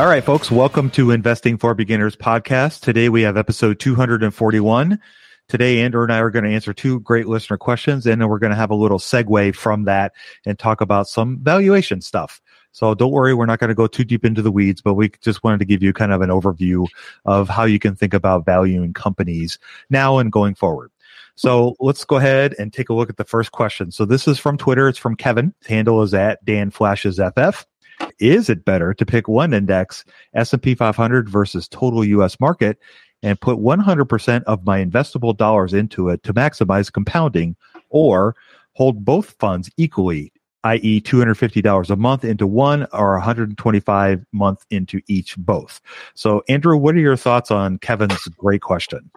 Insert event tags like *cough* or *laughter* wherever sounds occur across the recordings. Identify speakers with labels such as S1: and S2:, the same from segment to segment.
S1: All right, folks, welcome to Investing for Beginners podcast. Today we have episode 241. Today, Andrew and I are going to answer two great listener questions, and then we're going to have a little segue from that and talk about some valuation stuff. So don't worry, we're not going to go too deep into the weeds, but we just wanted to give you kind of an overview of how you can think about valuing companies now and going forward. So let's go ahead and take a look at the first question. So this is from Twitter. It's from Kevin. Handle is at Dan Flashes FF. Is it better to pick one index, S&P 500 versus total US market and put 100% of my investable dollars into it to maximize compounding or hold both funds equally, i.e. $250 a month into one or 125 month into each both. So Andrew, what are your thoughts on Kevin's great question?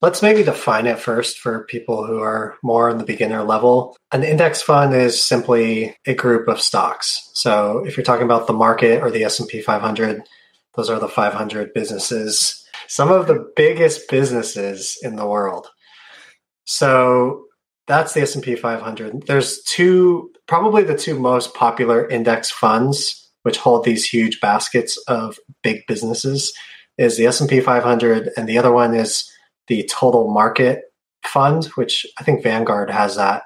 S2: Let's maybe define it first for people who are more on the beginner level. An index fund is simply a group of stocks. So if you're talking about the market or the S&P 500, those are the 500 businesses, some of the biggest businesses in the world. So that's the S&P 500. There's two probably the two most popular index funds which hold these huge baskets of big businesses is the S&P 500 and the other one is the total market fund, which I think Vanguard has that.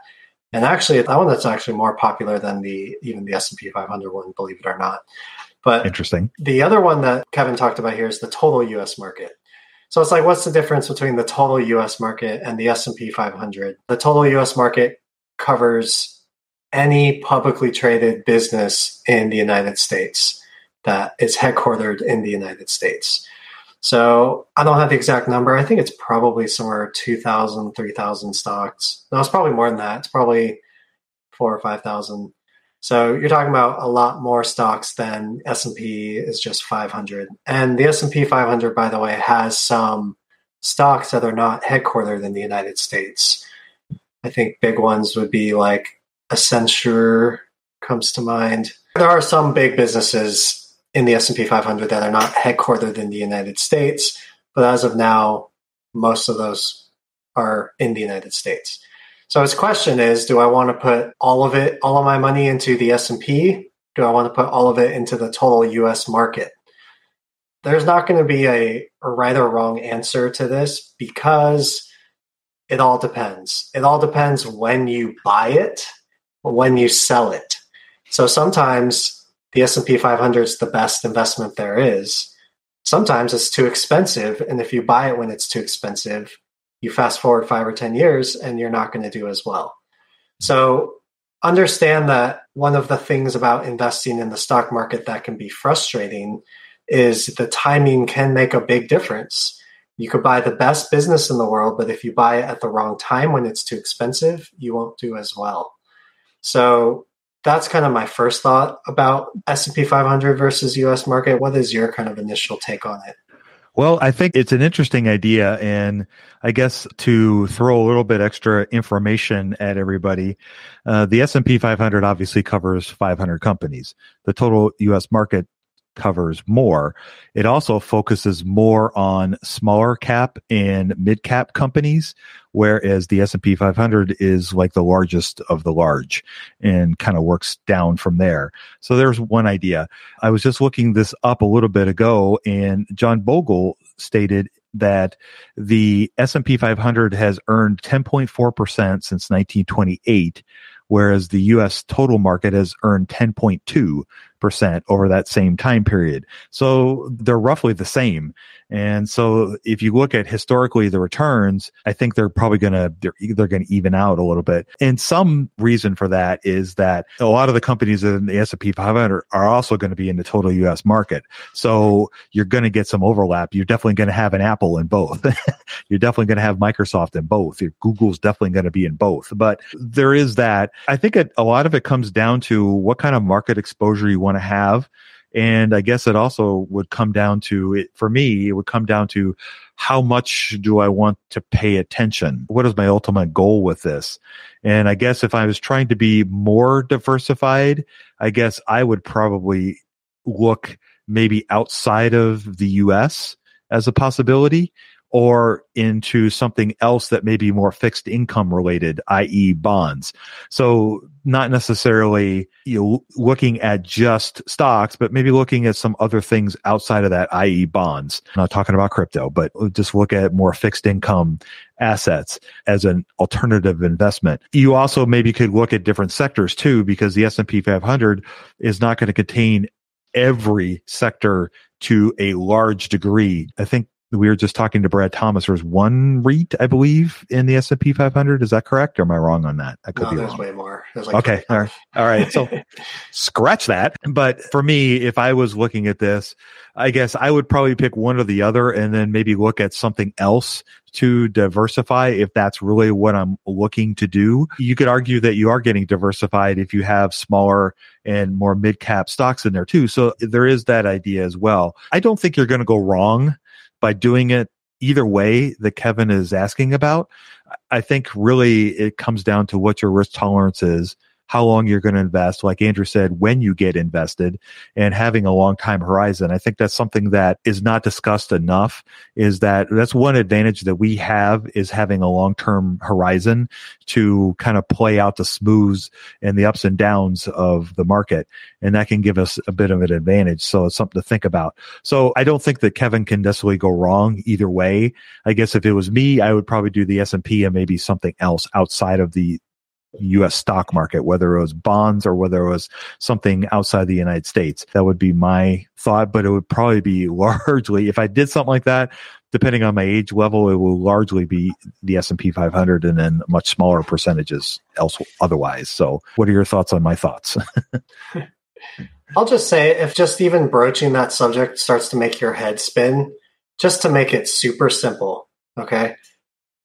S2: And actually, that one that's actually more popular than the even the S and P 500 one, believe it or not. But
S1: interesting.
S2: The other one that Kevin talked about here is the total U.S. market. So it's like, what's the difference between the total U.S. market and the S and P 500? The total U.S. market covers any publicly traded business in the United States that is headquartered in the United States. So I don't have the exact number. I think it's probably somewhere 2,000, 3,000 stocks. No, it's probably more than that. It's probably four or 5,000. So you're talking about a lot more stocks than S&P is just 500. And the S&P 500, by the way, has some stocks that are not headquartered in the United States. I think big ones would be like Accenture comes to mind. There are some big businesses in the S&P 500 that are not headquartered in the United States, but as of now, most of those are in the United States. So his question is, do I want to put all of it, all of my money into the S&P? Do I want to put all of it into the total US market? There's not going to be a, right or wrong answer to this because it all depends. It all depends when you buy it, when you sell it. So sometimes the S&P 500 is the best investment there is. Sometimes it's too expensive, and if you buy it when it's too expensive, you fast forward 5 or 10 years and you're not going to do as well. So understand that one of the things about investing in the stock market that can be frustrating is the timing can make a big difference. You could buy the best business in the world, but if you buy it at the wrong time when it's too expensive, you won't do as well. So that's kind of my first thought about S&P 500 versus US market. What is your kind of initial take on it?
S1: Well, I think it's an interesting idea. And I guess to throw a little bit extra information at everybody, uh, the S&P 500 obviously covers 500 companies. The total U.S. market covers more. It also focuses more on smaller cap and mid cap companies, whereas the S&P 500 is like the largest of the large and kind of works down from there. So there's one idea. I was just looking this up a little bit ago and John Bogle stated that the S&P 500 has earned 10.4% since 1928 whereas the US total market has earned 10.2% over that same time period. So they're roughly the same. And so if you look at historically the returns, I think they're probably going to, they're, they're going to even out a little bit. And some reason for that is that a lot of the companies in the S&P 500 are also going to be in the total US market. So you're going to get some overlap. You're definitely going to have an Apple in both. *laughs* you're definitely going to have Microsoft in both. Your Google's definitely going to be in both, but there is that. I think it, a lot of it comes down to what kind of market exposure you want to have and I guess it also would come down to it for me, it would come down to how much do I want to pay attention? What is my ultimate goal with this? And I guess if I was trying to be more diversified, I guess I would probably look maybe outside of the US as a possibility or into something else that may be more fixed income related, i.e. bonds. So not necessarily, you know, looking at just stocks, but maybe looking at some other things outside of that, i.e. bonds. I'm not talking about crypto, but just look at more fixed income assets as an alternative investment. You also maybe could look at different sectors too, because the S&P 500 is not going to contain every sector to a large degree. I think we were just talking to Brad Thomas. There's one REIT, I believe, in the S and P 500. Is that correct? Or am I wrong on that? I
S2: could no, be
S1: there's
S2: wrong. way more.
S1: Like okay, all right, all right. So *laughs* scratch that. But for me, if I was looking at this, I guess I would probably pick one or the other, and then maybe look at something else to diversify if that's really what I'm looking to do. You could argue that you are getting diversified if you have smaller and more mid cap stocks in there too. So there is that idea as well. I don't think you're going to go wrong by doing it either way that Kevin is asking about. I think really it comes down to what your risk tolerance is how long you're going to invest, like Andrew said, when you get invested and having a long time horizon. I think that's something that is not discussed enough is that that's one advantage that we have is having a long term horizon to kind of play out the smooths and the ups and downs of the market. And that can give us a bit of an advantage. So it's something to think about. So I don't think that Kevin can necessarily go wrong either way. I guess if it was me, I would probably do the S&P and maybe something else outside of the US stock market, whether it was bonds or whether it was something outside the United States. That would be my thought, but it would probably be *laughs* largely, if I did something like that, depending on my age level, it will largely be the S&P 500 and then much smaller percentages else otherwise. So what are your thoughts on my thoughts? *laughs*
S2: I'll just say if just even broaching that subject starts to make your head spin, just to make it super simple, okay?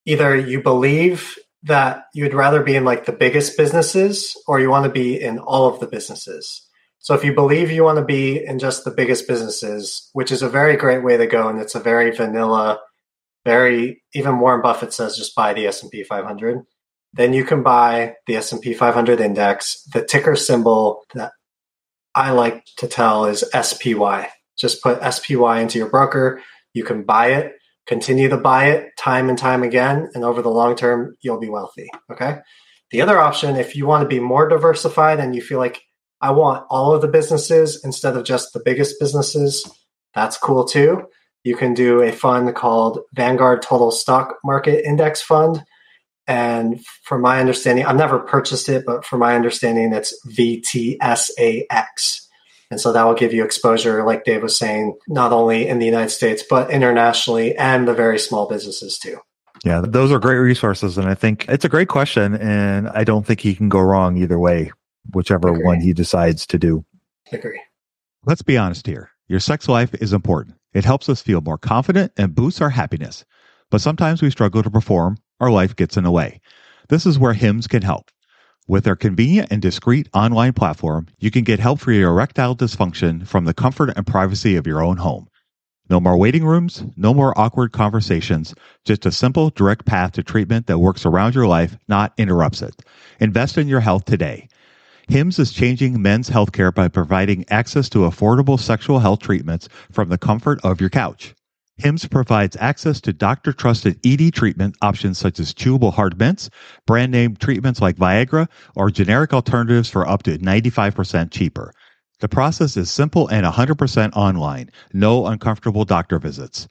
S2: Either you believe that you'd rather be in like the biggest businesses or you want to be in all of the businesses. So if you believe you want to be in just the biggest businesses, which is a very great way to go and it's a very vanilla, very even Warren Buffett says just buy the S&P 500, then you can buy the S&P 500 index. The ticker symbol that I like to tell is SPY. Just put SPY into your broker. You can buy it continue to buy it time and time again, and over the long term, you'll be wealthy. Okay. The other option, if you want to be more diversified and you feel like I want all of the businesses instead of just the biggest businesses, that's cool too. You can do a fund called Vanguard Total Stock Market Index Fund. And from my understanding, I've never purchased it, but from my understanding, it's VTSAX. And so that will give you exposure, like Dave was saying, not only in the United States, but internationally and the very small businesses too.
S1: Yeah, those are great resources. And I think it's a great question. And I don't think he can go wrong either way, whichever Agree. one he decides to do.
S2: Agree.
S1: Let's be honest here. Your sex life is important. It helps us feel more confident and boosts our happiness. But sometimes we struggle to perform, our life gets in the way. This is where Hims can help. With their convenient and discreet online platform, you can get help for your erectile dysfunction from the comfort and privacy of your own home. No more waiting rooms, no more awkward conversations, just a simple, direct path to treatment that works around your life, not interrupts it. Invest in your health today. HIMS is changing men's healthcare by providing access to affordable sexual health treatments from the comfort of your couch. HIMS provides access to doctor trusted ED treatment options such as chewable hard mints, brand name treatments like Viagra, or generic alternatives for up to 95% cheaper. The process is simple and 100% online, no uncomfortable doctor visits.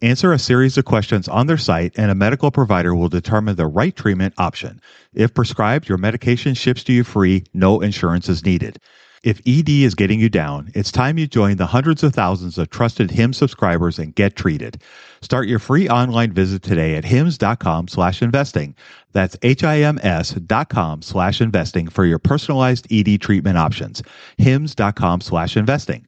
S1: Answer a series of questions on their site, and a medical provider will determine the right treatment option. If prescribed, your medication ships to you free, no insurance is needed. If ED is getting you down, it's time you join the hundreds of thousands of trusted HIMS subscribers and get treated. Start your free online visit today at hims.com slash investing. That's H-I-M-S dot com slash investing for your personalized ED treatment options. hims.com slash investing.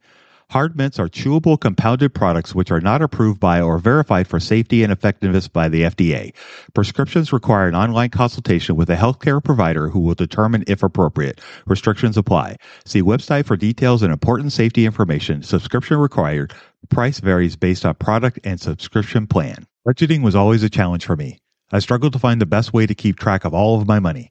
S1: Hard mints are chewable compounded products which are not approved by or verified for safety and effectiveness by the FDA. Prescriptions require an online consultation with a healthcare provider who will determine if appropriate. Restrictions apply. See website for details and important safety information. Subscription required. Price varies based on product and subscription plan. Budgeting was always a challenge for me. I struggled to find the best way to keep track of all of my money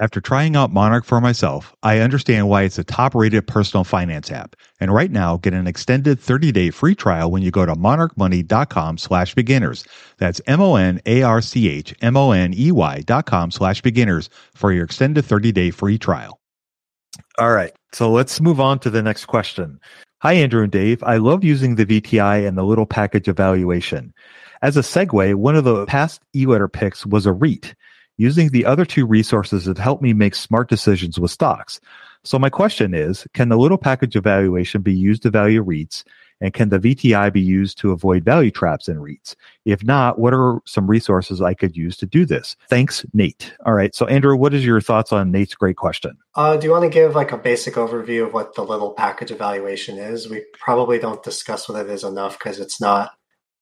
S1: After trying out Monarch for myself, I understand why it's a top rated personal finance app. And right now, get an extended 30 day free trial when you go to monarchmoney.com slash beginners. That's M O N A R C H M O N E Y dot com slash beginners for your extended 30 day free trial. All right. So let's move on to the next question. Hi, Andrew and Dave. I love using the VTI and the little package of valuation. As a segue, one of the past e-letter picks was a REIT. Using the other two resources has helped me make smart decisions with stocks. So my question is, can the little package of valuation be used to value REITs? And can the VTI be used to avoid value traps in REITs? If not, what are some resources I could use to do this? Thanks, Nate. All right. So, Andrew, what is your thoughts on Nate's great question?
S2: Uh, do you want to give like a basic overview of what the little package of valuation is? We probably don't discuss what it is enough because it's not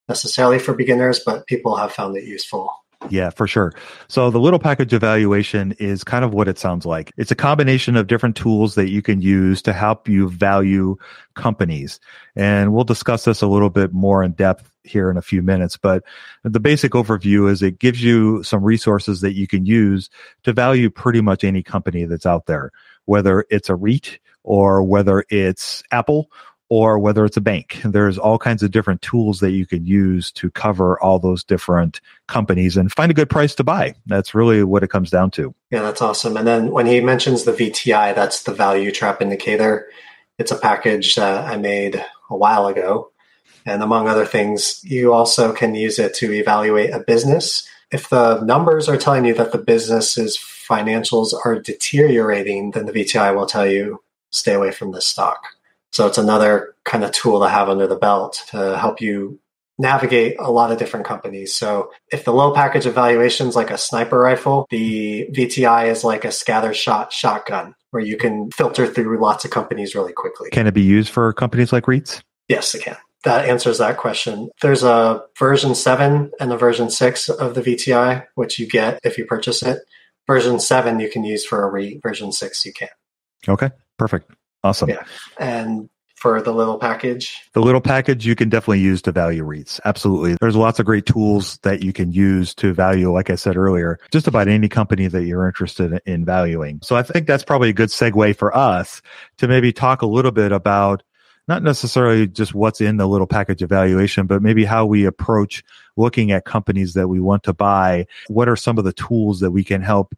S2: necessarily for beginners, but people have found it useful.
S1: Yeah, for sure. So the little package of valuation is kind of what it sounds like. It's a combination of different tools that you can use to help you value companies. And we'll discuss this a little bit more in depth here in a few minutes. But the basic overview is it gives you some resources that you can use to value pretty much any company that's out there, whether it's a REIT or whether it's Apple or whether it's a bank. There's all kinds of different tools that you can use to cover all those different companies and find a good price to buy. That's really what it comes down to.
S2: Yeah, that's awesome. And then when he mentions the VTI, that's the value trap indicator. It's a package that I made a while ago. And among other things, you also can use it to evaluate a business. If the numbers are telling you that the business's financials are deteriorating, then the VTI will tell you stay away from this stock. So it's another kind of tool to have under the belt to help you navigate a lot of different companies. So if the low package of valuation is like a sniper rifle, the VTI is like a scatter shot shotgun where you can filter through lots of companies really quickly.
S1: Can it be used for companies like REITs?
S2: Yes, it can. That answers that question. There's a version 7 and a version 6 of the VTI, which you get if you purchase it. Version 7 you can use for a REIT, version 6 you can't.
S1: Okay, perfect. Awesome.
S2: Yeah. And for the little package.
S1: The little package you can definitely use to value REITs. Absolutely. There's lots of great tools that you can use to value, like I said earlier, just about any company that you're interested in valuing. So I think that's probably a good segue for us to maybe talk a little bit about not necessarily just what's in the little package of valuation, but maybe how we approach looking at companies that we want to buy. What are some of the tools that we can help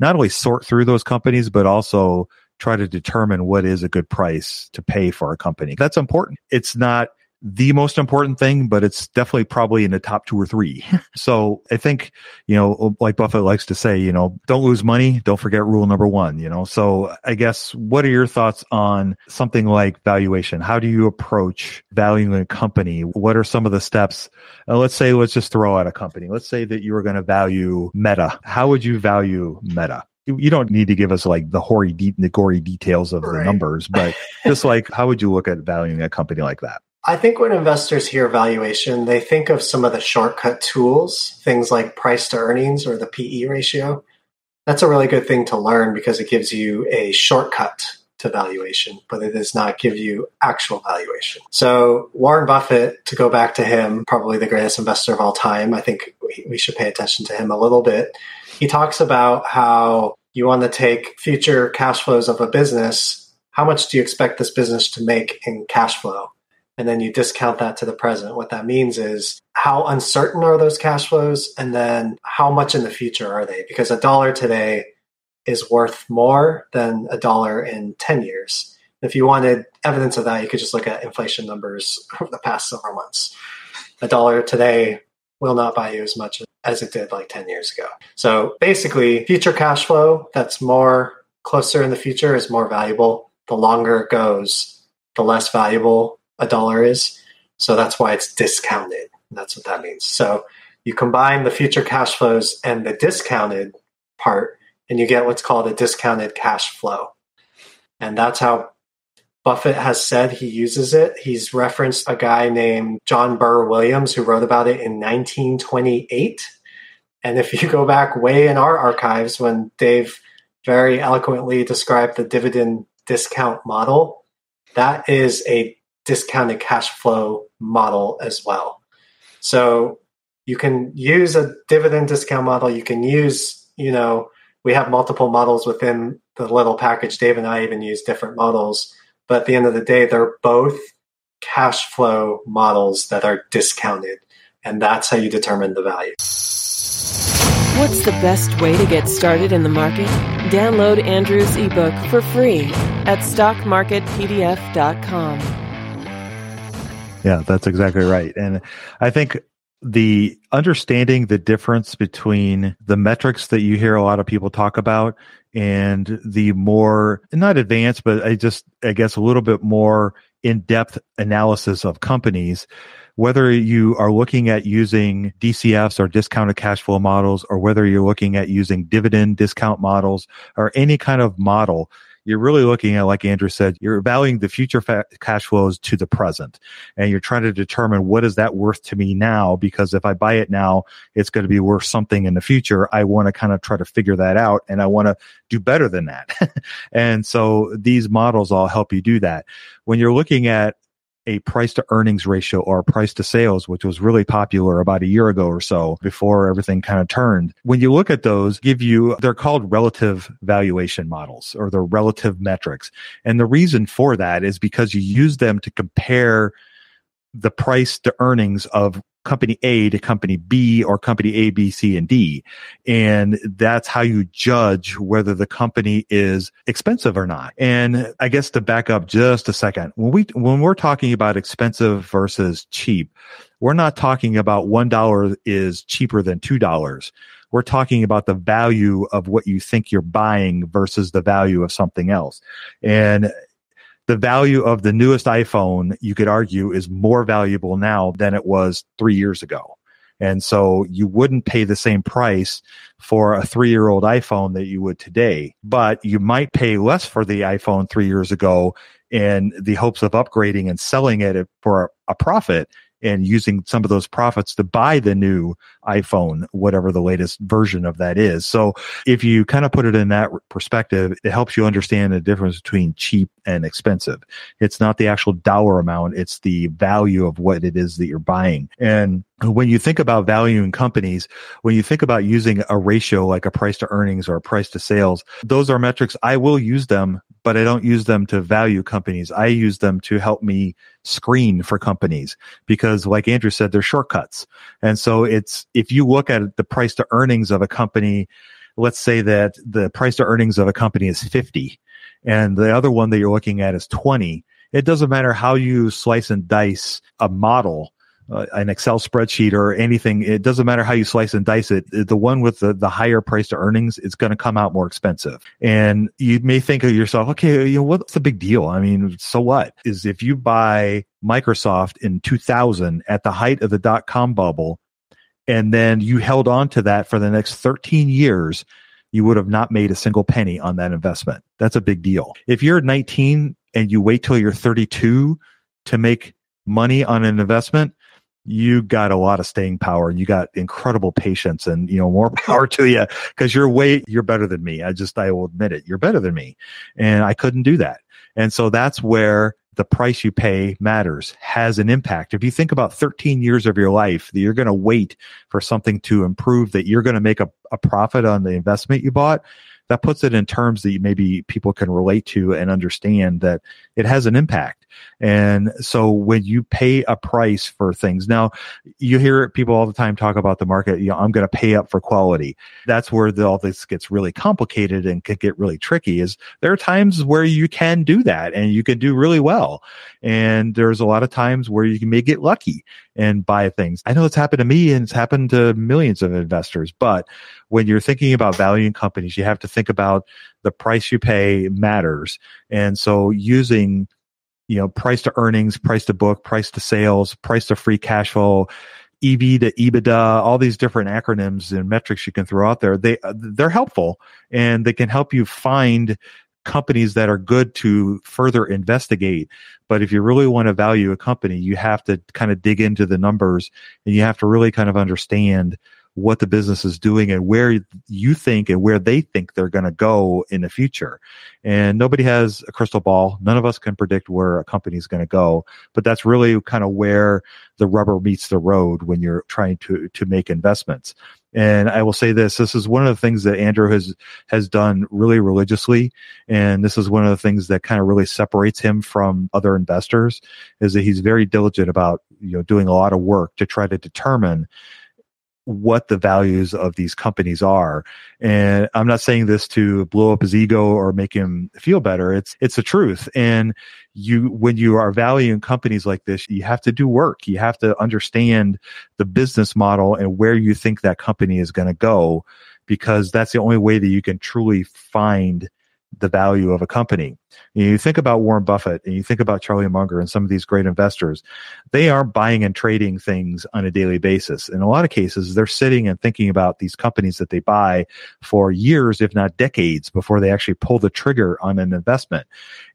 S1: not only sort through those companies, but also try to determine what is a good price to pay for a company. That's important. It's not the most important thing, but it's definitely probably in the top two or three. *laughs* so I think, you know, like Buffett likes to say, you know, don't lose money. Don't forget rule number one, you know. So I guess what are your thoughts on something like valuation? How do you approach valuing a company? What are some of the steps? Uh, let's say, let's just throw out a company. Let's say that you were going to value Meta. How would you value Meta? You don't need to give us like the hoary, de- the gory details of right. the numbers, but *laughs* just like how would you look at valuing a company like that?
S2: I think when investors hear valuation, they think of some of the shortcut tools, things like price to earnings or the PE ratio. That's a really good thing to learn because it gives you a shortcut to valuation, but it does not give you actual valuation. So Warren Buffett, to go back to him, probably the greatest investor of all time, I think we should pay attention to him a little bit he talks about how you want to take future cash flows of a business. How much do you expect this business to make in cash flow? And then you discount that to the present. What that means is how uncertain are those cash flows? And then how much in the future are they? Because a dollar today is worth more than a dollar in 10 years. If you wanted evidence of that, you could just look at inflation numbers over the past several months. A dollar today will not buy you as much as it did like 10 years ago. So basically, future cash flow that's more closer in the future is more valuable. The longer it goes, the less valuable a dollar is. So that's why it's discounted. That's what that means. So you combine the future cash flows and the discounted part, and you get what's called a discounted cash flow. And that's how Buffett has said he uses it. He's referenced a guy named John Burr Williams who wrote about it in 1928. And if you go back way in our archives when Dave very eloquently described the dividend discount model, that is a discounted cash flow model as well. So you can use a dividend discount model. You can use, you know, we have multiple models within the little package. Dave and I even use different models but at the end of the day, they're both cash flow models that are discounted. And that's how you determine the value.
S3: What's the best way to get started in the market? Download Andrew's ebook for free at stockmarketpdf.com.
S1: Yeah, that's exactly right. And I think the understanding the difference between the metrics that you hear a lot of people talk about and the more not advanced but i just i guess a little bit more in-depth analysis of companies whether you are looking at using DCFs or discounted cash flow models, or whether you're looking at using dividend discount models or any kind of model, you're really looking at, like Andrew said, you're valuing the future fa- cash flows to the present. And you're trying to determine what is that worth to me now? Because if I buy it now, it's going to be worth something in the future. I want to kind of try to figure that out and I want to do better than that. *laughs* and so these models all help you do that. When you're looking at a price to earnings ratio or price to sales, which was really popular about a year ago or so before everything kind of turned. When you look at those, give you, they're called relative valuation models or the relative metrics. And the reason for that is because you use them to compare the price to earnings of company A to company B or company A, B, C, and D. And that's how you judge whether the company is expensive or not. And I guess to back up just a second, when we, when we're talking about expensive versus cheap, we're not talking about $1 is cheaper than $2 we're talking about the value of what you think you're buying versus the value of something else. And the value of the newest iPhone, you could argue, is more valuable now than it was three years ago. And so you wouldn't pay the same price for a three year old iPhone that you would today, but you might pay less for the iPhone three years ago in the hopes of upgrading and selling it for a profit and using some of those profits to buy the new iPhone, whatever the latest version of that is. So if you kind of put it in that perspective, it helps you understand the difference between cheap and expensive. It's not the actual dollar amount. It's the value of what it is that you're buying. And when you think about valuing companies, when you think about using a ratio like a price to earnings or a price to sales, those are metrics. I will use them, but I don't use them to value companies. I use them to help me screen for companies because like Andrew said, they're shortcuts. And so it's, if you look at the price to earnings of a company, let's say that the price to earnings of a company is 50 and the other one that you're looking at is 20. It doesn't matter how you slice and dice a model uh, an Excel spreadsheet or anything, it doesn't matter how you slice and dice it. The one with the, the higher price to earnings is going to come out more expensive. And you may think of yourself, okay, you know, what's the big deal? I mean, so what is if you buy Microsoft in 2000 at the height of the dot com bubble, and then you held on to that for the next 13 years, you would have not made a single penny on that investment. That's a big deal. If you're 19 and you wait till you're 32 to make money on an investment, you got a lot of staying power and you got incredible patience and you know more *laughs* power to you because you're way you're better than me i just i will admit it you're better than me and i couldn't do that and so that's where the price you pay matters has an impact if you think about 13 years of your life that you're going to wait for something to improve that you're going to make a, a profit on the investment you bought that puts it in terms that maybe people can relate to and understand that it has an impact. And so when you pay a price for things, now you hear people all the time talk about the market, you know, I'm going to pay up for quality. That's where the, all this gets really complicated and can get really tricky is there are times where you can do that and you can do really well. And there's a lot of times where you may get lucky and buy things. I know it's happened to me and it's happened to millions of investors, but when you're thinking about valuing companies, you have to think about the price you pay matters. And so using, you know, price to earnings, price to book, price to sales, price to free cash flow, EV to EBITDA, all these different acronyms and metrics you can throw out there. They, uh, they're helpful and they can help you find companies that are good to further investigate. But if you really want to value a company, you have to kind of dig into the numbers and you have to really kind of understand what the business is doing and where you think and where they think they're going to go in the future. And nobody has a crystal ball. None of us can predict where a company is going to go, but that's really kind of where the rubber meets the road when you're trying to, to make investments. And I will say this, this is one of the things that Andrew has, has done really religiously. And this is one of the things that kind of really separates him from other investors is that he's very diligent about, you know, doing a lot of work to try to determine what the values of these companies are. And I'm not saying this to blow up his ego or make him feel better. It's, it's the truth. And you, when you are valuing companies like this, you have to do work. You have to understand the business model and where you think that company is going to go because that's the only way that you can truly find the value of a company. You think about Warren Buffett and you think about Charlie Munger and some of these great investors. They are buying and trading things on a daily basis. In a lot of cases, they're sitting and thinking about these companies that they buy for years, if not decades, before they actually pull the trigger on an investment.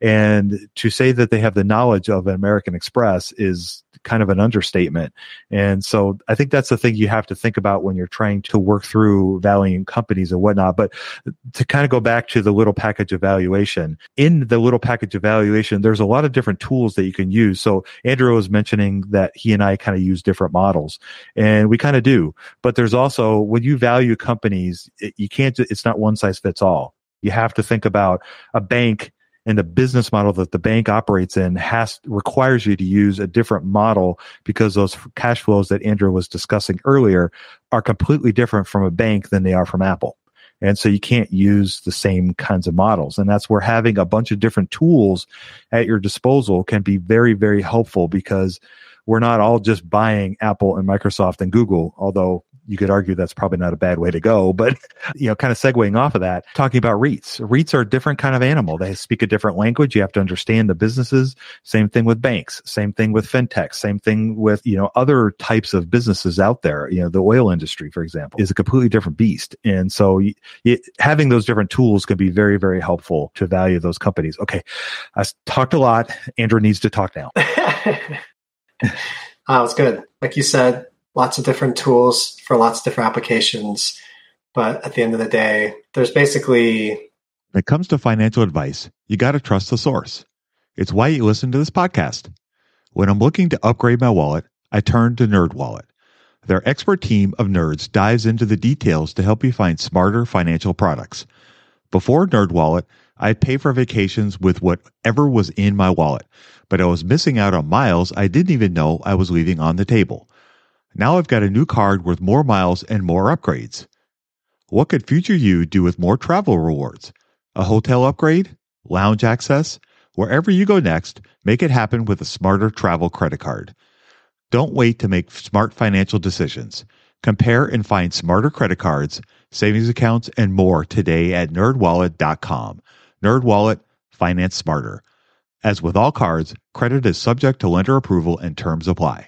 S1: And to say that they have the knowledge of an American Express is kind of an understatement. And so I think that's the thing you have to think about when you're trying to work through valuing companies and whatnot. But to kind of go back to the little package of valuation, in the little package of valuation, there's a lot of different tools that you can use. So Andrew was mentioning that he and I kind of use different models and we kind of do, but there's also when you value companies, you can't, it's not one size fits all. You have to think about a bank and the business model that the bank operates in has requires you to use a different model because those cash flows that Andrew was discussing earlier are completely different from a bank than they are from Apple. And so you can't use the same kinds of models. And that's where having a bunch of different tools at your disposal can be very, very helpful because we're not all just buying Apple and Microsoft and Google, although you could argue that's probably not a bad way to go, but *laughs* you know, kind of segueing off of that, talking about REITs. REITs are a different kind of animal. They speak a different language. You have to understand the businesses. Same thing with banks. Same thing with fintech. Same thing with, you know, other types of businesses out there. You know, the oil industry, for example, is a completely different beast. And so you, having those different tools can be very, very helpful to value those companies. Okay. I talked a lot. Andrew needs to talk now. *laughs*
S2: Uh, was good. Like you said, lots of different tools for lots of different applications. But at the end of the day, there's basically.
S1: When it comes to financial advice, you got to trust the source. It's why you listen to this podcast. When I'm looking to upgrade my wallet, I turn to NerdWallet. Their expert team of nerds dives into the details to help you find smarter financial products. Before NerdWallet, I'd pay for vacations with whatever was in my wallet, but I was missing out on miles I didn't even know I was leaving on the table. Now I've got a new card worth more miles and more upgrades. What could future you do with more travel rewards? A hotel upgrade? Lounge access? Wherever you go next, make it happen with a smarter travel credit card. Don't wait to make smart financial decisions. Compare and find smarter credit cards, savings accounts, and more today at nerdwallet.com. Nerdwallet, finance smarter. As with all cards, credit is subject to lender approval and terms apply.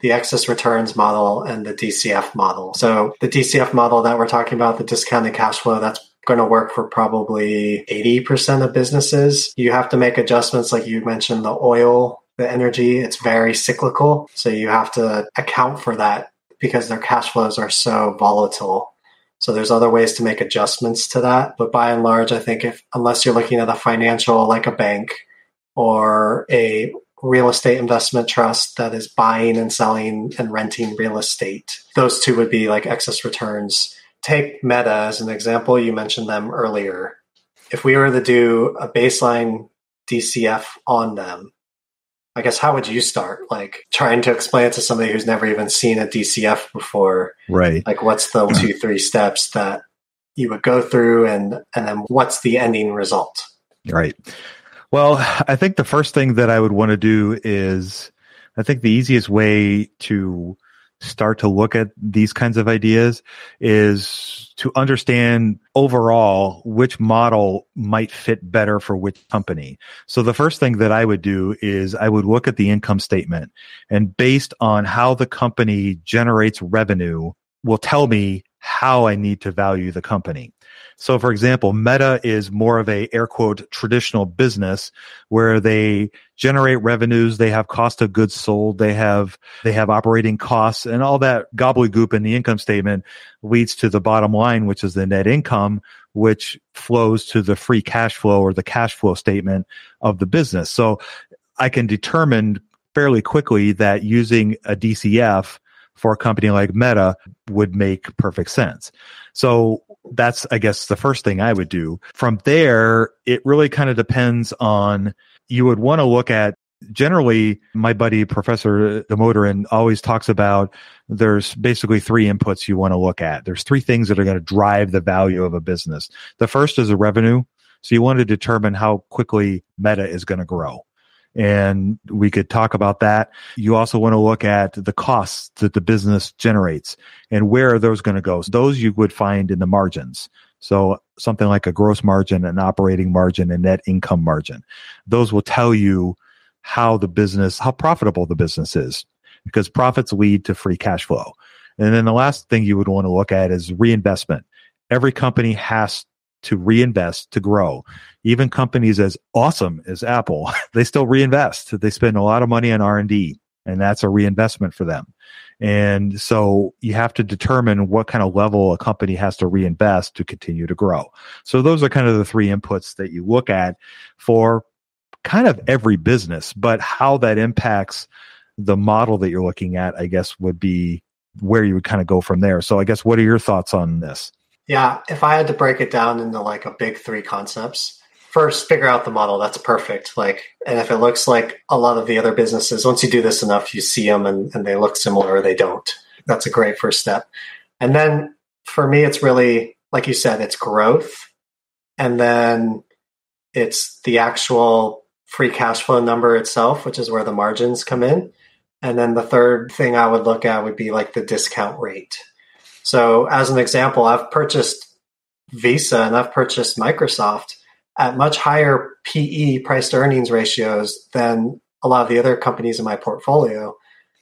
S2: The excess returns model and the DCF model. So the DCF model that we're talking about, the discounted cash flow, that's going to work for probably 80% of businesses. You have to make adjustments like you mentioned the oil, the energy, it's very cyclical. So you have to account for that because their cash flows are so volatile. So there's other ways to make adjustments to that, but by and large I think if unless you're looking at a financial like a bank or a real estate investment trust that is buying and selling and renting real estate. Those two would be like excess returns. Take Meta as an example. You mentioned them earlier. If we were to do a baseline DCF on them, I guess how would you start? Like trying to explain it to somebody who's never even seen a DCF before.
S1: Right.
S2: Like what's the two, *clears throat* three steps that you would go through and and then what's the ending result?
S1: Right. Well, I think the first thing that I would want to do is I think the easiest way to start to look at these kinds of ideas is to understand overall which model might fit better for which company. So the first thing that I would do is I would look at the income statement and based on how the company generates revenue will tell me how I need to value the company. So for example, Meta is more of a air quote traditional business where they generate revenues, they have cost of goods sold, they have they have operating costs and all that gobbledygook in the income statement leads to the bottom line, which is the net income, which flows to the free cash flow or the cash flow statement of the business. So I can determine fairly quickly that using a DCF for a company like Meta would make perfect sense. So that's, I guess, the first thing I would do. From there, it really kind of depends on, you would want to look at generally my buddy professor damodaran always talks about there's basically three inputs you want to look at. There's three things that are going to drive the value of a business. The first is the revenue. So you want to determine how quickly meta is going to grow and we could talk about that. You also want to look at the costs that the business generates and where are those going to go. So those you would find in the margins. So something like a gross margin, an operating margin, and net income margin. Those will tell you how the business, how profitable the business is because profits lead to free cash flow. And then the last thing you would want to look at is reinvestment. Every company has to reinvest to grow. Even companies as awesome as Apple, *laughs* they still reinvest. They spend a lot of money on R&D and that's a reinvestment for them. And so you have to determine what kind of level a company has to reinvest to continue to grow. So those are kind of the three inputs that you look at for kind of every business, but how that impacts the model that you're looking at, I guess would be where you would kind of go from there. So I guess what are your thoughts on this?
S2: Yeah, if I had to break it down into like a big three concepts, first figure out the model. That's perfect. Like, and if it looks like a lot of the other businesses, once you do this enough, you see them and, and they look similar or they don't. That's a great first step. And then for me, it's really, like you said, it's growth. And then it's the actual free cash flow number itself, which is where the margins come in. And then the third thing I would look at would be like the discount rate. So, as an example, I've purchased Visa and I've purchased Microsoft at much higher PE price to earnings ratios than a lot of the other companies in my portfolio.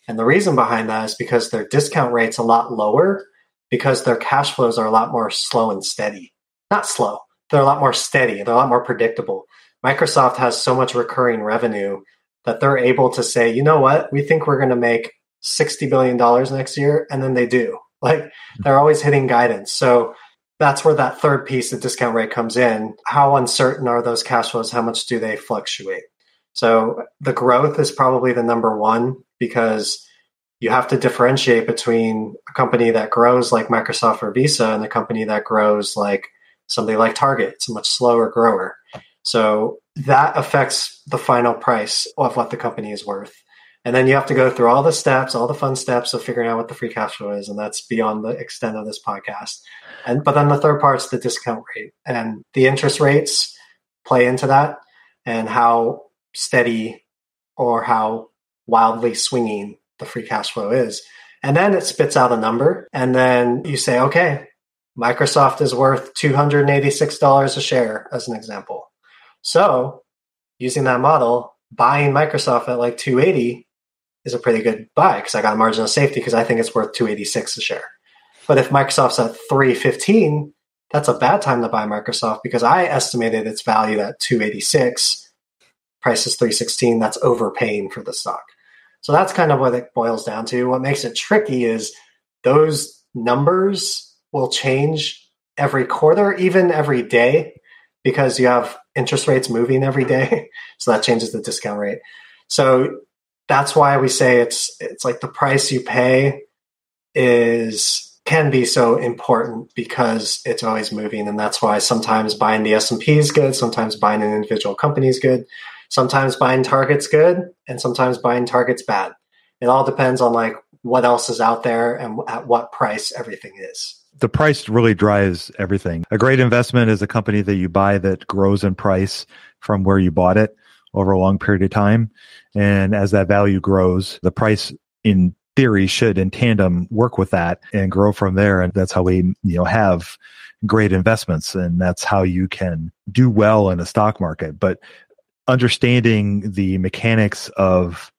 S2: And the reason behind that is because their discount rate's a lot lower because their cash flows are a lot more slow and steady. Not slow, they're a lot more steady, they're a lot more predictable. Microsoft has so much recurring revenue that they're able to say, you know what, we think we're going to make $60 billion next year. And then they do. Like they're always hitting guidance. So that's where that third piece, the discount rate, comes in. How uncertain are those cash flows? How much do they fluctuate? So the growth is probably the number one because you have to differentiate between a company that grows like Microsoft or Visa and a company that grows like somebody like Target. It's a much slower grower. So that affects the final price of what the company is worth. And then you have to go through all the steps, all the fun steps of figuring out what the free cash flow is. And that's beyond the extent of this podcast. And, but then the third part is the discount rate and the interest rates play into that and how steady or how wildly swinging the free cash flow is. And then it spits out a number. And then you say, okay, Microsoft is worth $286 a share, as an example. So using that model, buying Microsoft at like 280 is a pretty good buy because I got a margin of safety because I think it's worth 286 a share. But if Microsoft's at 315, that's a bad time to buy Microsoft because I estimated its value at 286. Price is 316. That's overpaying for the stock. So that's kind of what it boils down to. What makes it tricky is those numbers will change every quarter, even every day, because you have interest rates moving every day. *laughs* So that changes the discount rate. So that's why we say it's it's like the price you pay is can be so important because it's always moving and that's why sometimes buying the S&P is good, sometimes buying an individual company is good, sometimes buying targets good and sometimes buying targets bad. It all depends on like what else is out there and at what price everything is.
S1: The price really drives everything. A great investment is a company that you buy that grows in price from where you bought it over a long period of time. And as that value grows, the price in theory should in tandem work with that and grow from there. And that's how we, you know, have great investments. And that's how you can do well in a stock market. But understanding the mechanics of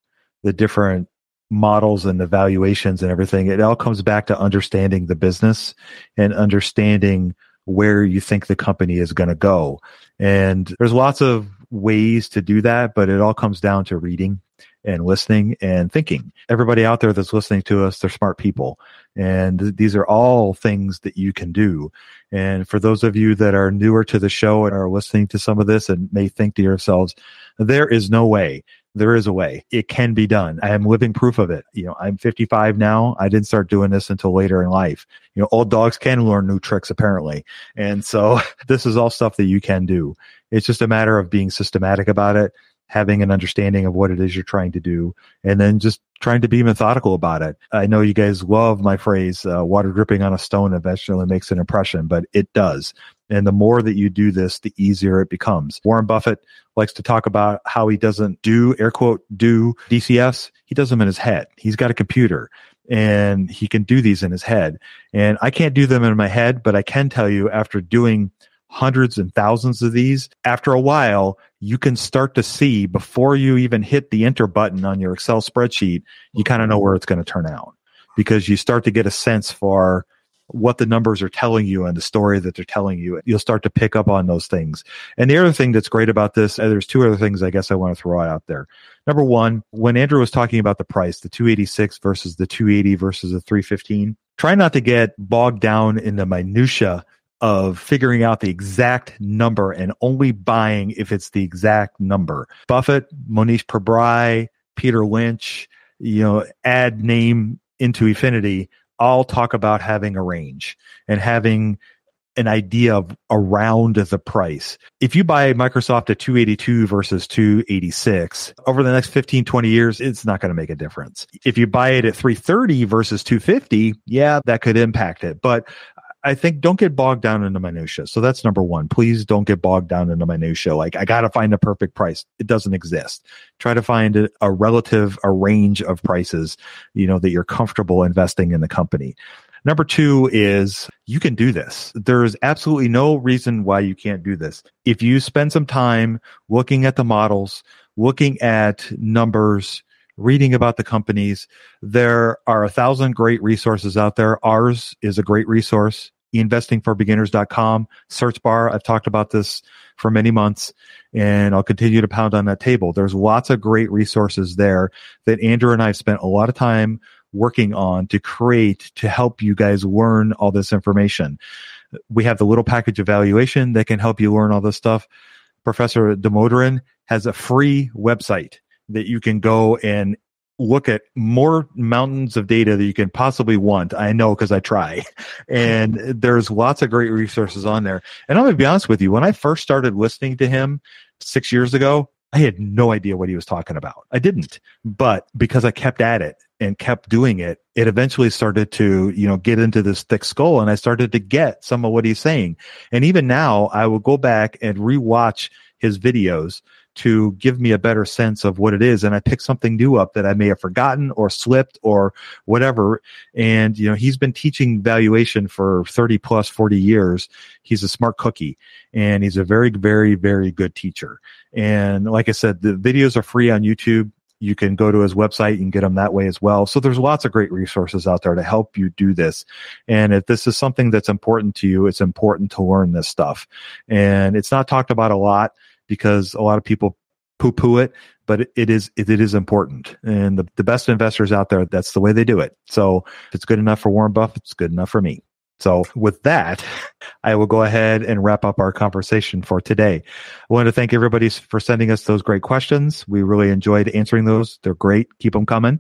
S1: the different models and evaluations and everything, it all comes back to understanding the business and understanding where you think the company is going to go. And there's lots of ways to do that, but it all comes down to reading and listening and thinking. Everybody out there that's listening to us, they're smart people. And th- these are all things that you can do. And for those of you that are newer to the show and are listening to some of this and may think to yourselves, there is no way. There is a way. It can be done. I am living proof of it. You know, I'm 55 now. I didn't start doing this until later in life. You know, old dogs can learn new tricks apparently. And so *laughs* this is all stuff that you can do. It's just a matter of being systematic about it, having an understanding of what it is you're trying to do, and then just trying to be methodical about it. I know you guys love my phrase, uh, water dripping on a stone eventually makes an impression, but it does. And the more that you do this, the easier it becomes. Warren Buffett likes to talk about how he doesn't do, air quote, do DCFs. He does them in his head. He's got a computer and he can do these in his head. And I can't do them in my head, but I can tell you after doing hundreds and thousands of these, after a while, you can start to see before you even hit the enter button on your Excel spreadsheet, you kind of know where it's going to turn out because you start to get a sense for what the numbers are telling you and the story that they're telling you. You'll start to pick up on those things. And the other thing that's great about this, uh, there's two other things I guess I want to throw out there. Number one, when Andrew was talking about the price, the 286 versus the 280 versus the 315, try not to get bogged down in the minutia of figuring out the exact number and only buying if it's the exact number. Buffett, Mohnish Pabrai, Peter Lynch, you know, add name into infinity. all talk about having a range and having an idea of around the price. If you buy Microsoft at 282 versus 286 over the next 15, 20 years, it's not going to make a difference. If you buy it at 330 versus 250, yeah, that could impact it. But I think don't get bogged down into minutia. So that's number one. Please don't get bogged down into minutia. Like I got to find the perfect price. It doesn't exist. Try to find a, relative, a range of prices, you know, that you're comfortable investing in the company. Number two is you can do this. There is absolutely no reason why you can't do this. If you spend some time looking at the models, looking at numbers, reading about the companies, there are a thousand great resources out there. Ours is a great resource. Investingforbeginners.com search bar. I've talked about this for many months and I'll continue to pound on that table. There's lots of great resources there that Andrew and I have spent a lot of time working on to create to help you guys learn all this information. We have the little package of valuation that can help you learn all this stuff. Professor Damodaran has a free website that you can go and look at more mountains of data that you can possibly want. I know because I try. *laughs* And there's lots of great resources on there. And I'm going to be honest with you, when I first started listening to him six years ago, I had no idea what he was talking about. I didn't. But because I kept at it and kept doing it, it eventually started to, you know, get into this thick skull and I started to get some of what he's saying. And even now I will go back and rewatch his videos to give me a better sense of what it is. And I pick something new up that I may have forgotten or slipped or whatever. And, you know, he's been teaching valuation for 30 plus 40 years. He's a smart cookie and he's a very, very, very good teacher. And like I said, the videos are free on YouTube. You can go to his website and get them that way as well. So there's lots of great resources out there to help you do this. And if this is something that's important to you, it's important to learn this stuff. And it's not talked about a lot because a lot of people poo poo it, but it is it, it is important. And the, the best investors out there, that's the way they do it. So if it's good enough for Warren Buffett, it's good enough for me. So with that, *laughs* I will go ahead and wrap up our conversation for today. I want to thank everybody for sending us those great questions. We really enjoyed answering those. They're great. Keep them coming.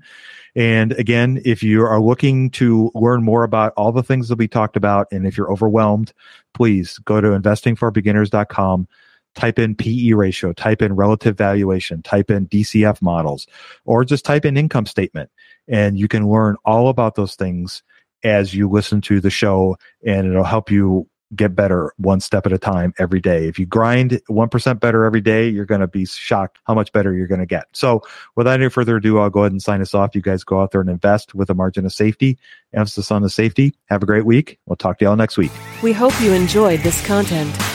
S1: And again, if you are looking to learn more about all the things that we talked about, and if you're overwhelmed, please go to investingforbeginners.com type in PE ratio, type in relative valuation, type in DCF models, or just type in income statement. And you can learn all about those things as you listen to the show, and it'll help you get better one step at a time every day. If you grind 1% better every day, you're going to be shocked how much better you're going to get. So without any further ado, I'll go ahead and sign us off. You guys go out there and invest with a margin of safety, emphasis on the safety. Have a great week. We'll talk to y'all next week.
S3: We hope you enjoyed this content.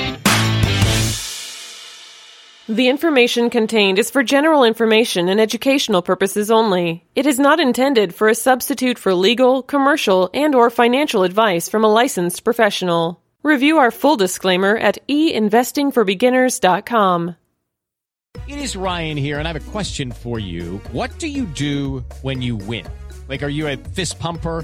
S3: The information contained is for general information and educational purposes only. It is not intended for a substitute for legal, commercial, and or financial advice from a licensed professional. Review our full disclaimer at einvestingforbeginners.com.
S4: It is Ryan here and I have a question for you. What do you do when you win? Like are you a fist pumper?